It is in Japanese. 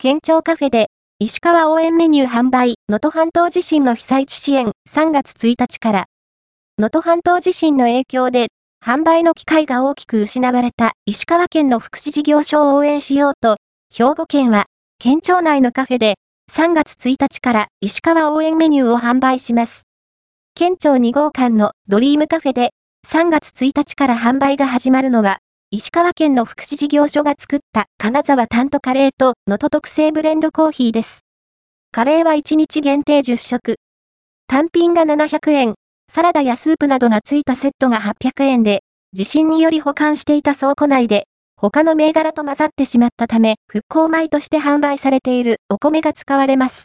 県庁カフェで、石川応援メニュー販売、能登半島地震の被災地支援、3月1日から。能登半島地震の影響で、販売の機会が大きく失われた石川県の福祉事業所を応援しようと、兵庫県は、県庁内のカフェで、3月1日から石川応援メニューを販売します。県庁2号館のドリームカフェで、3月1日から販売が始まるのは、石川県の福祉事業所が作った金沢タントカレーと能登特製ブレンドコーヒーです。カレーは1日限定10食。単品が700円、サラダやスープなどがついたセットが800円で、地震により保管していた倉庫内で、他の銘柄と混ざってしまったため、復興米として販売されているお米が使われます。